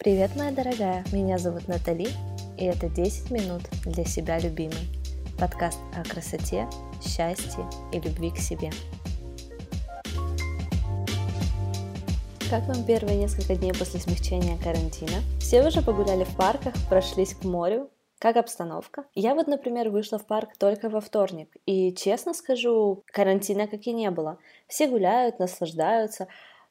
Привет, моя дорогая! Меня зовут Натали, и это 10 минут для себя любимой. Подкаст о красоте, счастье и любви к себе. Как вам первые несколько дней после смягчения карантина? Все уже погуляли в парках, прошлись к морю, как обстановка? Я вот, например, вышла в парк только во вторник, и честно скажу, карантина как и не было. Все гуляют, наслаждаются,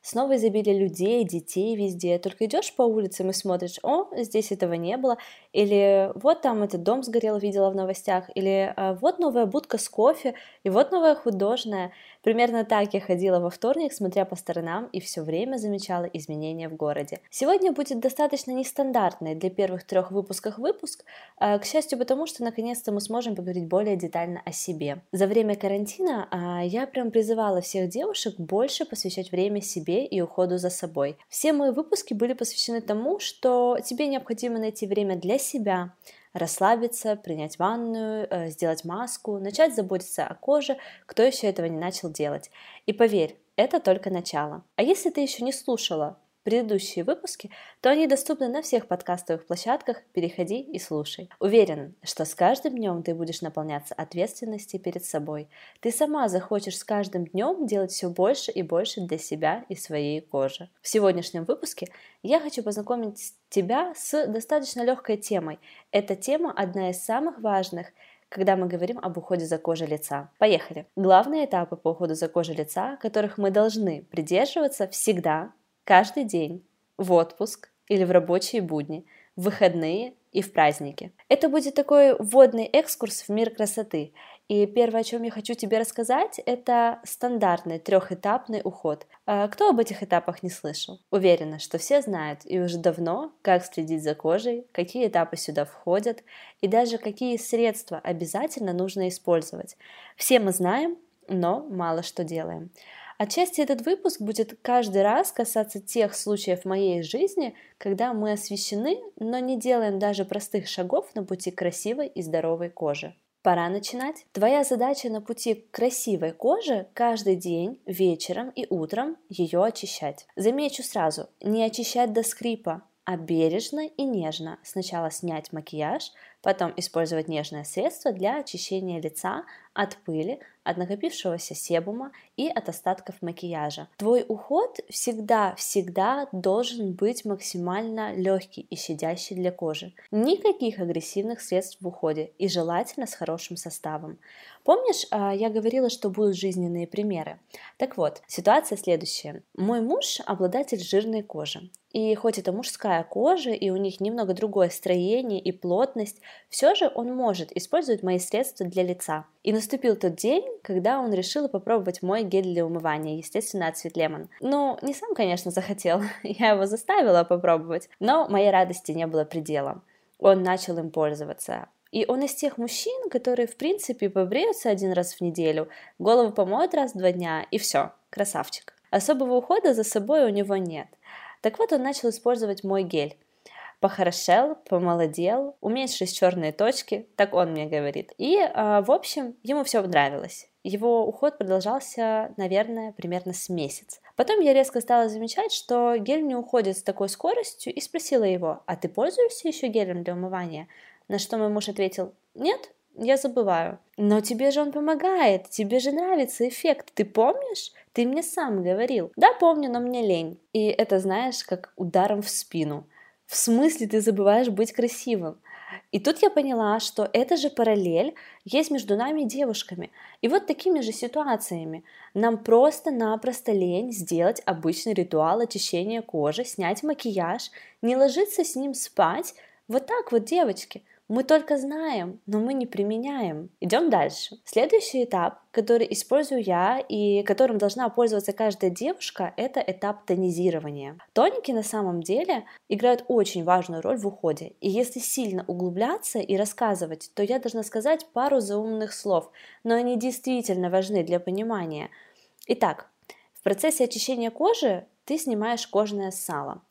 снова изобилие людей, детей везде. Только идешь по улицам и смотришь, о, здесь этого не было, или вот там этот дом сгорел, видела в новостях, или а, вот новая будка с кофе, и вот новая художная. Примерно так я ходила во вторник, смотря по сторонам, и все время замечала изменения в городе. Сегодня будет достаточно нестандартный для первых трех выпусков выпуск, а, к счастью, потому что наконец-то мы сможем поговорить более детально о себе. За время карантина а, я прям призывала всех девушек больше посвящать время себе и уходу за собой. Все мои выпуски были посвящены тому, что тебе необходимо найти время для себя, расслабиться, принять ванную, э, сделать маску, начать заботиться о коже, кто еще этого не начал делать. И поверь, это только начало. А если ты еще не слушала предыдущие выпуски, то они доступны на всех подкастовых площадках, переходи и слушай. Уверен, что с каждым днем ты будешь наполняться ответственностью перед собой. Ты сама захочешь с каждым днем делать все больше и больше для себя и своей кожи. В сегодняшнем выпуске я хочу познакомить тебя с достаточно легкой темой. Эта тема одна из самых важных, когда мы говорим об уходе за кожей лица. Поехали! Главные этапы по уходу за кожей лица, которых мы должны придерживаться всегда, каждый день, в отпуск или в рабочие будни, в выходные и в праздники. Это будет такой вводный экскурс в мир красоты. И первое, о чем я хочу тебе рассказать, это стандартный трехэтапный уход. А кто об этих этапах не слышал? Уверена, что все знают и уже давно, как следить за кожей, какие этапы сюда входят и даже какие средства обязательно нужно использовать. Все мы знаем, но мало что делаем. Отчасти этот выпуск будет каждый раз касаться тех случаев моей жизни, когда мы освещены, но не делаем даже простых шагов на пути красивой и здоровой кожи. Пора начинать. Твоя задача на пути к красивой коже каждый день, вечером и утром ее очищать. Замечу сразу, не очищать до скрипа, а бережно и нежно сначала снять макияж, потом использовать нежное средство для очищения лица от пыли, от накопившегося себума и от остатков макияжа. Твой уход всегда-всегда должен быть максимально легкий и щадящий для кожи. Никаких агрессивных средств в уходе и желательно с хорошим составом. Помнишь, а, я говорила, что будут жизненные примеры? Так вот, ситуация следующая. Мой муж обладатель жирной кожи. И хоть это мужская кожа, и у них немного другое строение и плотность, все же он может использовать мои средства для лица. И наступил тот день, когда он решил попробовать мой гель для умывания, естественно, от Lemon. Ну, не сам, конечно, захотел, я его заставила попробовать, но моей радости не было предела. Он начал им пользоваться. И он из тех мужчин, которые, в принципе, побреются один раз в неделю, голову помоют раз в два дня, и все, красавчик. Особого ухода за собой у него нет. Так вот, он начал использовать мой гель похорошел, помолодел, уменьшились черные точки, так он мне говорит. И, а, в общем, ему все нравилось. Его уход продолжался, наверное, примерно с месяц. Потом я резко стала замечать, что гель не уходит с такой скоростью и спросила его, а ты пользуешься еще гелем для умывания? На что мой муж ответил, нет, я забываю. Но тебе же он помогает, тебе же нравится эффект, ты помнишь? Ты мне сам говорил. Да, помню, но мне лень. И это, знаешь, как ударом в спину. В смысле ты забываешь быть красивым? И тут я поняла, что это же параллель есть между нами девушками. И вот такими же ситуациями нам просто-напросто лень сделать обычный ритуал очищения кожи, снять макияж, не ложиться с ним спать. Вот так вот, девочки – мы только знаем, но мы не применяем. Идем дальше. Следующий этап, который использую я и которым должна пользоваться каждая девушка, это этап тонизирования. Тоники на самом деле играют очень важную роль в уходе. И если сильно углубляться и рассказывать, то я должна сказать пару заумных слов, но они действительно важны для понимания. Итак, в процессе очищения кожи ты снимаешь кожное сало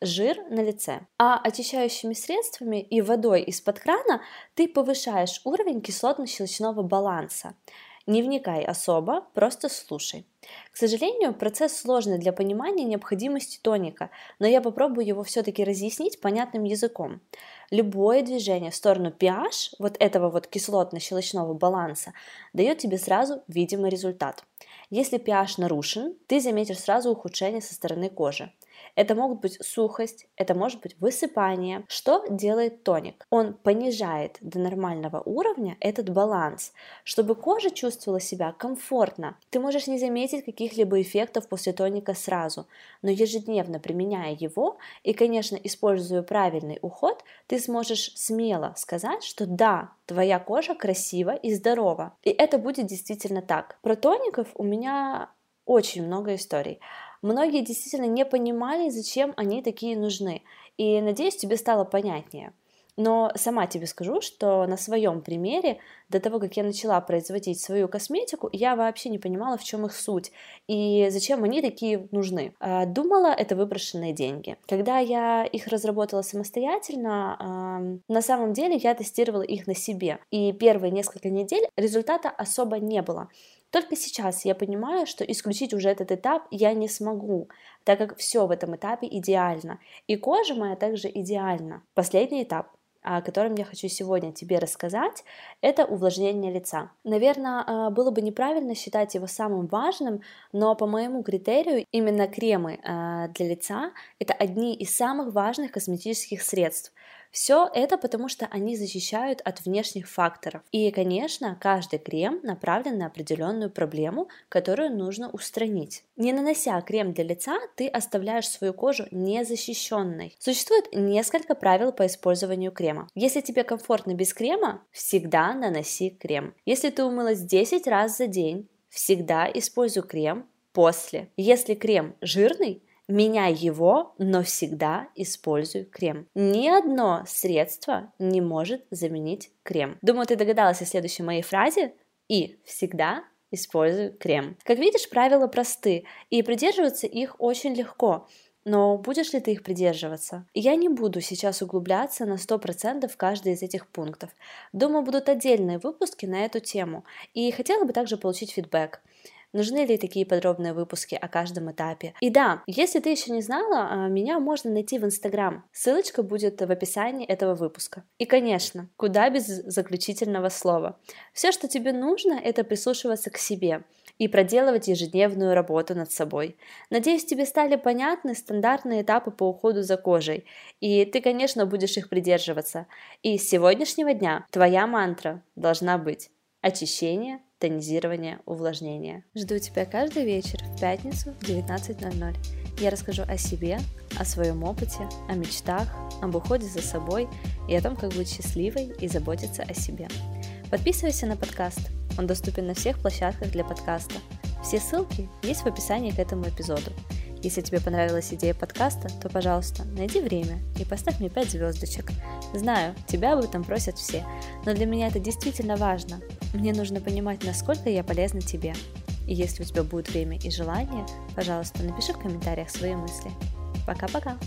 жир на лице. А очищающими средствами и водой из-под крана ты повышаешь уровень кислотно-щелочного баланса. Не вникай особо, просто слушай. К сожалению, процесс сложный для понимания необходимости тоника, но я попробую его все-таки разъяснить понятным языком. Любое движение в сторону pH, вот этого вот кислотно-щелочного баланса, дает тебе сразу видимый результат. Если pH нарушен, ты заметишь сразу ухудшение со стороны кожи. Это могут быть сухость, это может быть высыпание. Что делает тоник? Он понижает до нормального уровня этот баланс, чтобы кожа чувствовала себя комфортно. Ты можешь не заметить каких-либо эффектов после тоника сразу, но ежедневно применяя его и, конечно, используя правильный уход, ты сможешь смело сказать, что да, твоя кожа красива и здорова. И это будет действительно так. Про тоников у меня очень много историй. Многие действительно не понимали, зачем они такие нужны. И надеюсь, тебе стало понятнее. Но сама тебе скажу, что на своем примере, до того, как я начала производить свою косметику, я вообще не понимала, в чем их суть и зачем они такие нужны. А, думала, это выброшенные деньги. Когда я их разработала самостоятельно, на самом деле я тестировала их на себе. И первые несколько недель результата особо не было. Только сейчас я понимаю, что исключить уже этот этап я не смогу, так как все в этом этапе идеально. И кожа моя также идеальна. Последний этап о котором я хочу сегодня тебе рассказать, это увлажнение лица. Наверное, а, было бы неправильно считать его самым важным, но по моему критерию именно кремы а, для лица это одни из самых важных косметических средств. Все это потому, что они защищают от внешних факторов. И, конечно, каждый крем направлен на определенную проблему, которую нужно устранить. Не нанося крем для лица, ты оставляешь свою кожу незащищенной. Существует несколько правил по использованию крема. Если тебе комфортно без крема, всегда наноси крем. Если ты умылась 10 раз за день, всегда используй крем после. Если крем жирный, Меняй его, но всегда используй крем. Ни одно средство не может заменить крем. Думаю, ты догадалась о следующей моей фразе. И всегда используй крем. Как видишь, правила просты, и придерживаться их очень легко. Но будешь ли ты их придерживаться? Я не буду сейчас углубляться на 100% в каждый из этих пунктов. Думаю, будут отдельные выпуски на эту тему. И хотела бы также получить фидбэк. Нужны ли такие подробные выпуски о каждом этапе? И да, если ты еще не знала, а, меня можно найти в Инстаграм. Ссылочка будет в описании этого выпуска. И, конечно, куда без заключительного слова. Все, что тебе нужно, это прислушиваться к себе и проделывать ежедневную работу над собой. Надеюсь, тебе стали понятны стандартные этапы по уходу за кожей, и ты, конечно, будешь их придерживаться. И с сегодняшнего дня твоя мантра должна быть очищение, тонизирование, увлажнение. Жду тебя каждый вечер в пятницу в 19.00. Я расскажу о себе, о своем опыте, о мечтах, об уходе за собой и о том, как быть счастливой и заботиться о себе. Подписывайся на подкаст. Он доступен на всех площадках для подкаста. Все ссылки есть в описании к этому эпизоду. Если тебе понравилась идея подкаста, то, пожалуйста, найди время и поставь мне 5 звездочек. Знаю, тебя об этом просят все, но для меня это действительно важно. Мне нужно понимать, насколько я полезна тебе. И если у тебя будет время и желание, пожалуйста, напиши в комментариях свои мысли. Пока-пока!